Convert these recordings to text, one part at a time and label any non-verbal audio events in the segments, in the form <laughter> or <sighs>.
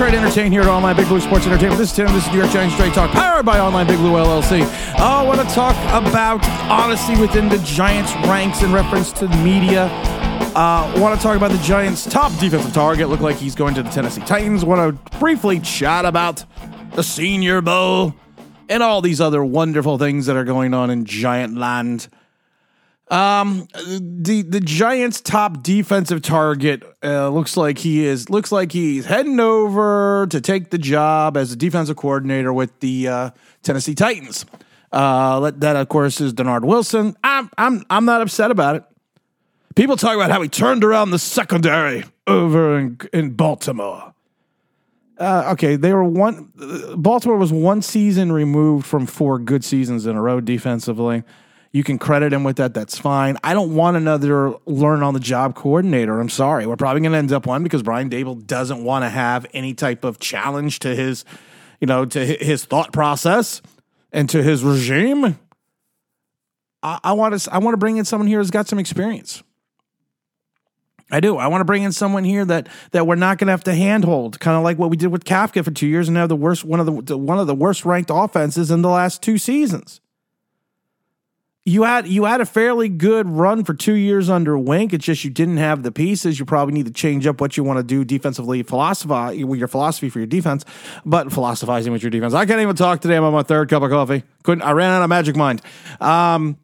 try to entertain here at Online Big Blue Sports Entertainment. This is Tim. This is New York Giants Straight Talk, powered by Online Big Blue LLC. Oh, I want to talk about honesty within the Giants ranks in reference to the media. Uh, want to talk about the Giants' top defensive target. Look like he's going to the Tennessee Titans. Want to briefly chat about the Senior Bowl and all these other wonderful things that are going on in Giant Land. Um, the the Giants' top defensive target uh, looks like he is looks like he's heading over to take the job as a defensive coordinator with the uh, Tennessee Titans. Uh, that of course is Dennard Wilson. I'm I'm I'm not upset about it. People talk about how he turned around the secondary over in in Baltimore. Uh, okay, they were one. Baltimore was one season removed from four good seasons in a row defensively. You can credit him with that. That's fine. I don't want another learn on the job coordinator. I'm sorry. We're probably going to end up one because Brian Daboll doesn't want to have any type of challenge to his, you know, to his thought process and to his regime. I, want to. I want to bring in someone here who's got some experience. I do. I want to bring in someone here that that we're not going to have to handhold, kind of like what we did with Kafka for two years, and have the worst one of the one of the worst ranked offenses in the last two seasons you had you had a fairly good run for two years under Wink. It's just you didn't have the pieces. You probably need to change up what you want to do defensively, philosophize your philosophy for your defense, but philosophizing with your defense. I can't even talk today. I'm on my third cup of coffee. Couldn't I ran out of magic mind. Um,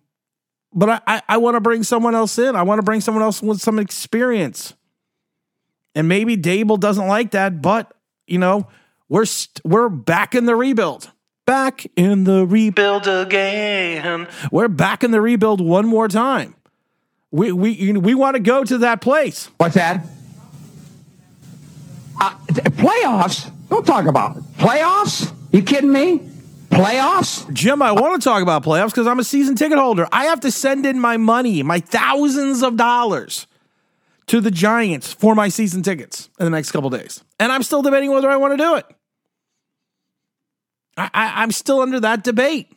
but I, I, I want to bring someone else in. I want to bring someone else with some experience. And maybe Daboll doesn't like that, but you know, we're we st- we're back in the rebuild back in the rebuild again. We're back in the rebuild one more time. We we we want to go to that place. What's that? Uh, playoffs? Don't talk about it. playoffs. You kidding me? Playoffs? Jim, I want to talk about playoffs because I'm a season ticket holder. I have to send in my money, my thousands of dollars, to the Giants for my season tickets in the next couple days, and I'm still debating whether I want to do it. I, I, I'm still under that debate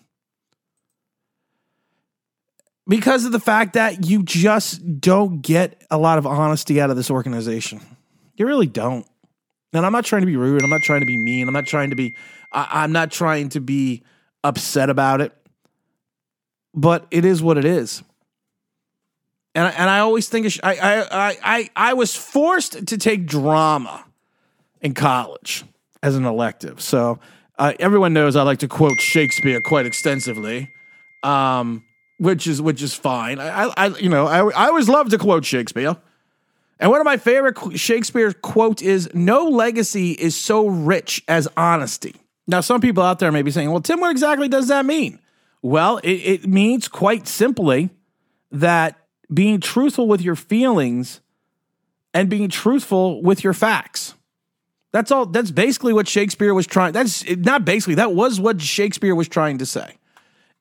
because of the fact that you just don't get a lot of honesty out of this organization. You really don't. And I'm not trying to be rude. I'm not trying to be mean. I'm not trying to be. I, am not trying to be upset about it. But it is what it is. And I, and I always think I, I I I was forced to take drama in college as an elective. So uh, everyone knows I like to quote Shakespeare quite extensively, um, which is which is fine. I, I you know I, I always love to quote Shakespeare, and one of my favorite Shakespeare quote is "No legacy is so rich as honesty." Now, some people out there may be saying, "Well, Tim, what exactly does that mean?" Well, it, it means quite simply that being truthful with your feelings and being truthful with your facts. That's all. That's basically what Shakespeare was trying. That's not basically. That was what Shakespeare was trying to say.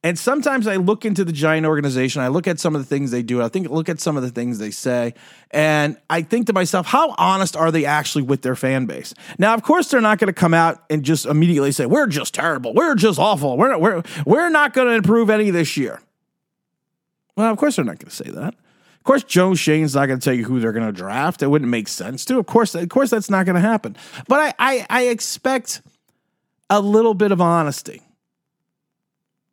And sometimes I look into the giant organization. I look at some of the things they do. I think look at some of the things they say, and I think to myself, how honest are they actually with their fan base? Now, of course, they're not going to come out and just immediately say we're just terrible, we're just awful, we're we're we're not going to improve any this year. Well, of course, they're not going to say that course, Joe Schoen's not going to tell you who they're going to draft. It wouldn't make sense to. Of course, of course, that's not going to happen. But I, I, I expect a little bit of honesty.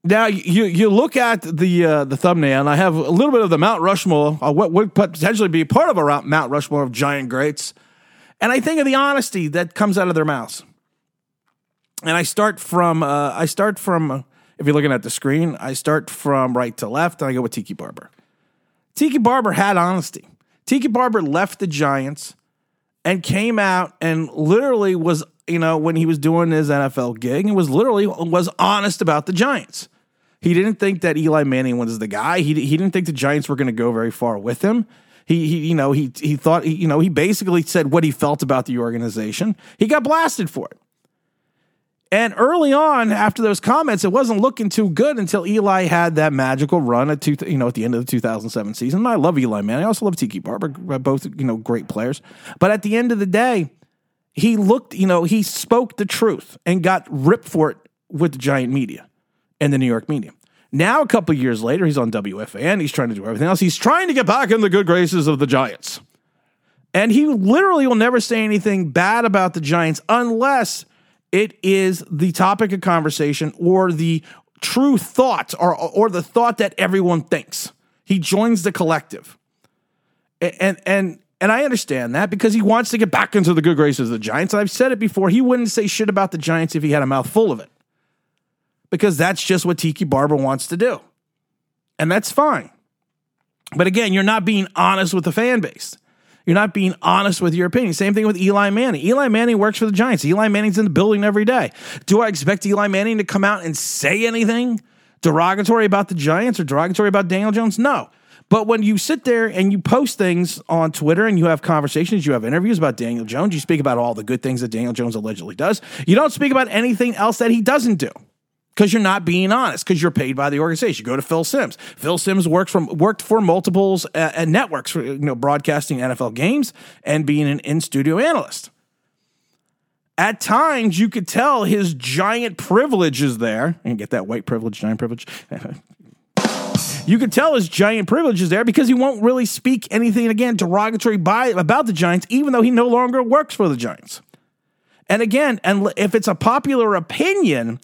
Now you you look at the uh, the thumbnail, and I have a little bit of the Mount Rushmore, uh, what would potentially be part of a Mount Rushmore of giant greats, and I think of the honesty that comes out of their mouths. And I start from uh, I start from if you're looking at the screen, I start from right to left, and I go with Tiki Barber. Tiki Barber had honesty. Tiki Barber left the Giants and came out and literally was, you know, when he was doing his NFL gig, and was literally was honest about the Giants. He didn't think that Eli Manning was the guy. He, he didn't think the Giants were going to go very far with him. He, he, you know, he he thought, he, you know, he basically said what he felt about the organization. He got blasted for it. And early on, after those comments, it wasn't looking too good until Eli had that magical run at two, you know, at the end of the 2007 season. And I love Eli, man. I also love Tiki Barber, uh, both you know great players. But at the end of the day, he looked, you know, he spoke the truth and got ripped for it with the giant media and the New York media. Now, a couple years later, he's on WFAN. And he's trying to do everything else. He's trying to get back in the good graces of the Giants. And he literally will never say anything bad about the Giants unless it is the topic of conversation or the true thought or, or the thought that everyone thinks. He joins the collective. And, and, and I understand that because he wants to get back into the good graces of the Giants. I've said it before, he wouldn't say shit about the Giants if he had a mouthful of it. Because that's just what Tiki Barber wants to do. And that's fine. But again, you're not being honest with the fan base. You're not being honest with your opinion. Same thing with Eli Manning. Eli Manning works for the Giants. Eli Manning's in the building every day. Do I expect Eli Manning to come out and say anything derogatory about the Giants or derogatory about Daniel Jones? No. But when you sit there and you post things on Twitter and you have conversations, you have interviews about Daniel Jones, you speak about all the good things that Daniel Jones allegedly does. You don't speak about anything else that he doesn't do because you're not being honest because you're paid by the organization. You go to Phil Simms. Phil Simms works from worked for multiples uh, and networks for you know broadcasting NFL games and being an in studio analyst. At times, you could tell his giant privilege is there. And get that white privilege, giant privilege. <laughs> you could tell his giant privilege is there because he won't really speak anything again derogatory by about the Giants, even though he no longer works for the Giants. And again, and if it's a popular opinion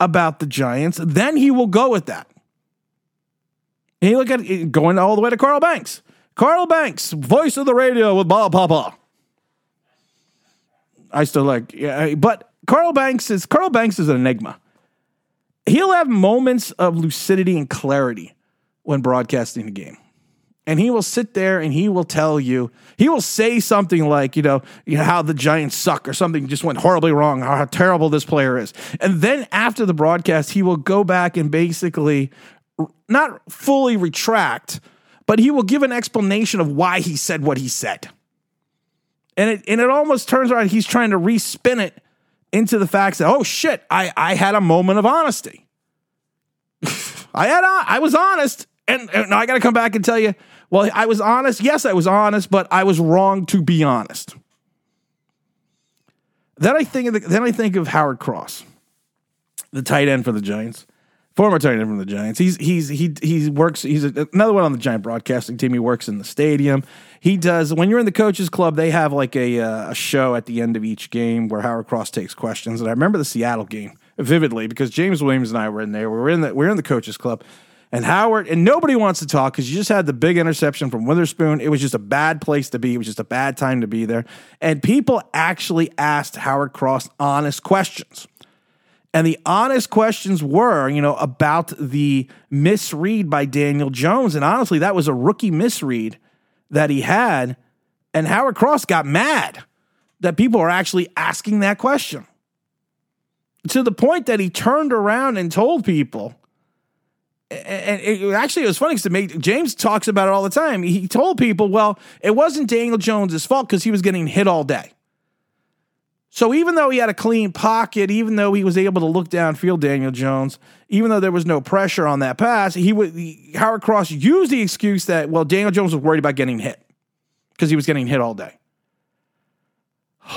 about the Giants, then he will go with that. And you look at it, going all the way to Carl Banks. Carl Banks, voice of the radio with Bob Papa. I still like, yeah, but Carl Banks is Carl Banks is an enigma. He'll have moments of lucidity and clarity when broadcasting the game and he will sit there and he will tell you, he will say something like, you know, you know how the Giants suck or something just went horribly wrong, how terrible this player is. And then after the broadcast, he will go back and basically not fully retract, but he will give an explanation of why he said what he said. And it and it almost turns around he's trying to respin it into the facts that, oh shit, I, I had a moment of honesty. <laughs> I had I was honest. And, and I got to come back and tell you, well, I was honest. Yes, I was honest, but I was wrong to be honest. Then I think of the, then I think of Howard Cross, the tight end for the Giants, former tight end from the Giants. He's he's he he works. He's a, another one on the Giant broadcasting team. He works in the stadium. He does when you're in the coaches club. They have like a uh, a show at the end of each game where Howard Cross takes questions. And I remember the Seattle game vividly because James Williams and I were in there. We were in the we were in the coaches club and Howard, and nobody wants to talk because you just had the big interception from Witherspoon. It was just a bad place to be. It was just a bad time to be there. And people actually asked Howard Cross honest questions. And the honest questions were, you know, about the misread by Daniel Jones. And honestly, that was a rookie misread that he had. And Howard Cross got mad that people are actually asking that question to the point that he turned around and told people and it, actually, it was funny because James talks about it all the time. He told people, well, it wasn't Daniel Jones's fault because he was getting hit all day. So even though he had a clean pocket, even though he was able to look downfield, Daniel Jones, even though there was no pressure on that pass, he would Howard Cross used the excuse that well, Daniel Jones was worried about getting hit because he was getting hit all day. <sighs>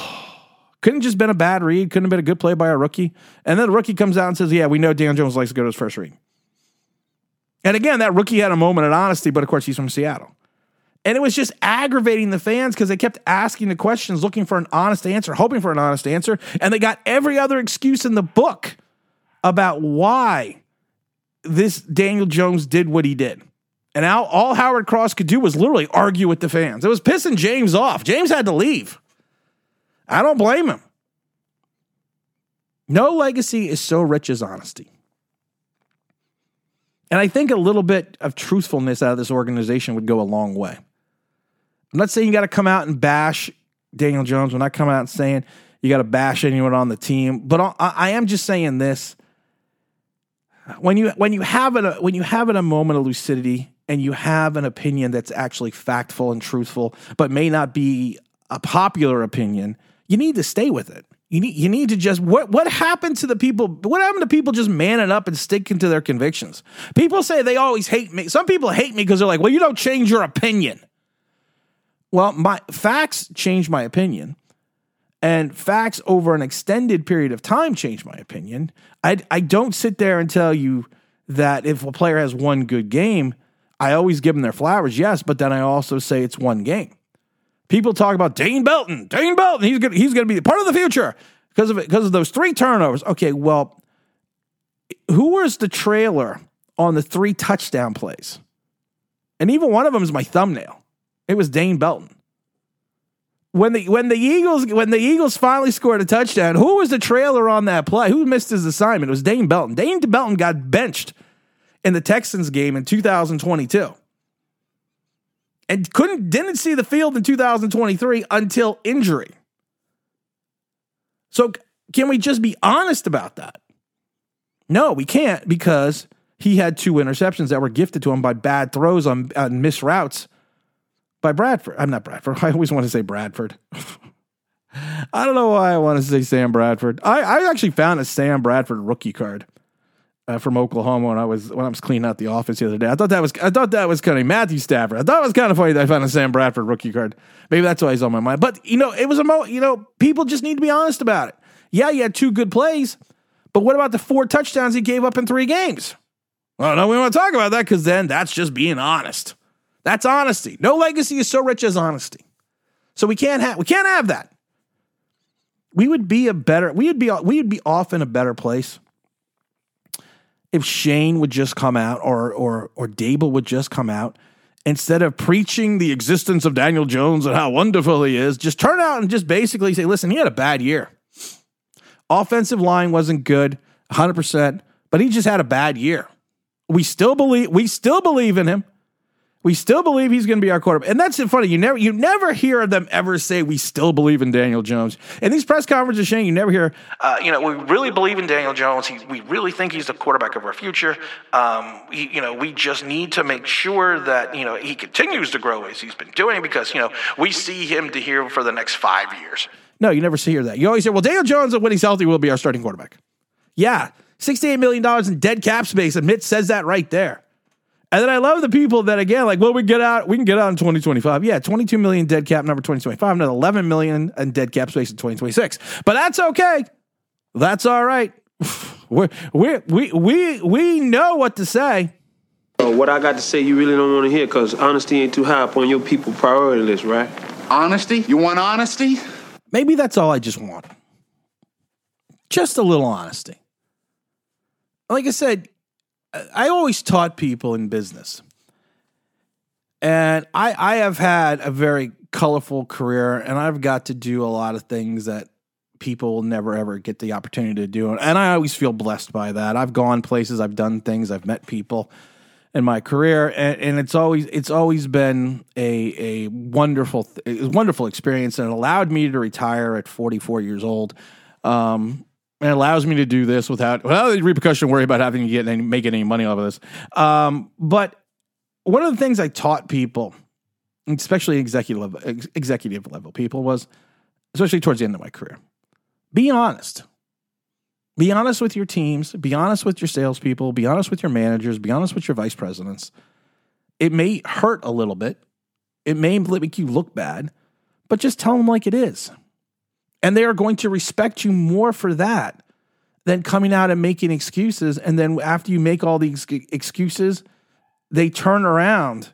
Couldn't just been a bad read. Couldn't have been a good play by a rookie. And then the rookie comes out and says, "Yeah, we know Daniel Jones likes to go to his first read." And again, that rookie had a moment of honesty, but of course, he's from Seattle. And it was just aggravating the fans because they kept asking the questions, looking for an honest answer, hoping for an honest answer. And they got every other excuse in the book about why this Daniel Jones did what he did. And all, all Howard Cross could do was literally argue with the fans. It was pissing James off. James had to leave. I don't blame him. No legacy is so rich as honesty. And I think a little bit of truthfulness out of this organization would go a long way. I'm not saying you got to come out and bash Daniel Jones. We're not coming out and saying you got to bash anyone on the team. But I, I am just saying this: when you when you have a when you have it a moment of lucidity and you have an opinion that's actually factful and truthful, but may not be a popular opinion, you need to stay with it. You need you need to just what what happened to the people? What happened to people just manning up and sticking to their convictions? People say they always hate me. Some people hate me because they're like, "Well, you don't change your opinion." Well, my facts change my opinion, and facts over an extended period of time change my opinion. I I don't sit there and tell you that if a player has one good game, I always give them their flowers. Yes, but then I also say it's one game People talk about Dane Belton. Dane Belton, he's gonna he's gonna be part of the future because of because of those three turnovers. Okay, well, who was the trailer on the three touchdown plays? And even one of them is my thumbnail. It was Dane Belton. When the when the Eagles when the Eagles finally scored a touchdown, who was the trailer on that play? Who missed his assignment? It was Dane Belton. Dane Belton got benched in the Texans game in 2022 and couldn't didn't see the field in 2023 until injury. So can we just be honest about that? No, we can't because he had two interceptions that were gifted to him by bad throws on, on missed routes by Bradford. I'm not Bradford. <laughs> I always want to say Bradford. <laughs> I don't know why I want to say Sam Bradford. I, I actually found a Sam Bradford rookie card uh, from Oklahoma when I was when I was cleaning out the office the other day. I thought that was I thought that was kind of Matthew Stafford. I thought it was kind of funny that I found a Sam Bradford rookie card. Maybe that's why he's on my mind. But you know, it was a mo. You know, people just need to be honest about it. Yeah, he had two good plays, but what about the four touchdowns he gave up in three games? Well, no, we want to talk about that because then that's just being honest. That's honesty. No legacy is so rich as honesty. So we can't have we can't have that. We would be a better we would be we would be off in a better place if Schoen would just come out or or or Daboll would just come out instead of preaching the existence of Daniel Jones and how wonderful he is, just turn out and just basically say, listen, he had a bad year. Offensive line wasn't good, 100%, but he just had a bad year. We still believe we still believe in him. We still believe he's going to be our quarterback. And that's funny. You never you never hear them ever say we still believe in Daniel Jones. In these press conferences, Schoen, you never hear, uh, you know, we really believe in Daniel Jones. He, we really think he's the quarterback of our future. Um, he, you know, we just need to make sure that, you know, he continues to grow as he's been doing because, you know, we see him to here for the next five years. No, you never hear that. You always hear, well, Daniel Jones, when he's healthy, will be our starting quarterback. Yeah, $68 million in dead cap space. Admit says that right there. And then I love the people that again, like, well, we get out, we can get out in 2025. Yeah, 22 million dead cap number 2025, another 11 million in dead cap space in 2026. But that's okay. That's all right. <laughs> we we we we we know what to say. Uh, what I got to say, you really don't want to hear, because honesty ain't too high up on your people priority list, right? Honesty? You want honesty? Maybe that's all I just want. Just a little honesty. Like I said, I always taught people in business. And I, I have had a very colorful career and I've got to do a lot of things that people will never ever get the opportunity to do. And I always feel blessed by that. I've gone places, I've done things, I've met people in my career and, and it's always it's always been a a wonderful wonderful experience and it allowed me to retire at 44 years old. Um, and it allows me to do this without without repercussion worry about having to get any making any money off of this. Um, but one of the things I taught people, especially executive level, executive level people, was especially towards the end of my career, be honest. Be honest with your teams. Be honest with your salespeople. Be honest with your managers. Be honest with your vice presidents. It may hurt a little bit. It may make you look bad, but just tell them like it is. And they are going to respect you more for that than coming out and making excuses. And then after you make all these excuses, they turn around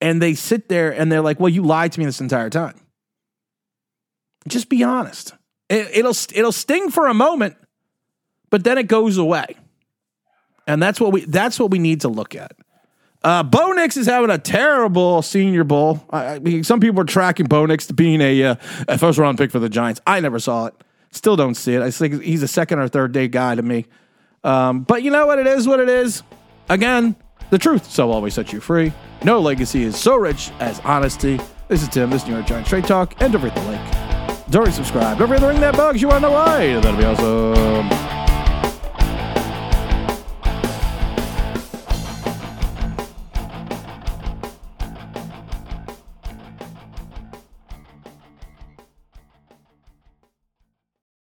and they sit there and they're like, well, you lied to me this entire time. Just be honest. It, will it'll sting for a moment, but then it goes away. And that's what we that's what we need to look at. Uh, Bo Nix is having a terrible Senior Bowl. I, I mean, some people are tracking Bo Nix to being a, uh, a first round pick for the Giants. I never saw it. Still don't see it. I think he's a second or third day guy to me. Um, but you know what? It is what it is. Again, the truth shall always set you free. No legacy is so rich as honesty. This is Tim. This is New York Giants Trade Talk. And don't forget to like. Don't forget subscribe. Don't forget to ring that bug. You want to know why? That'll be awesome.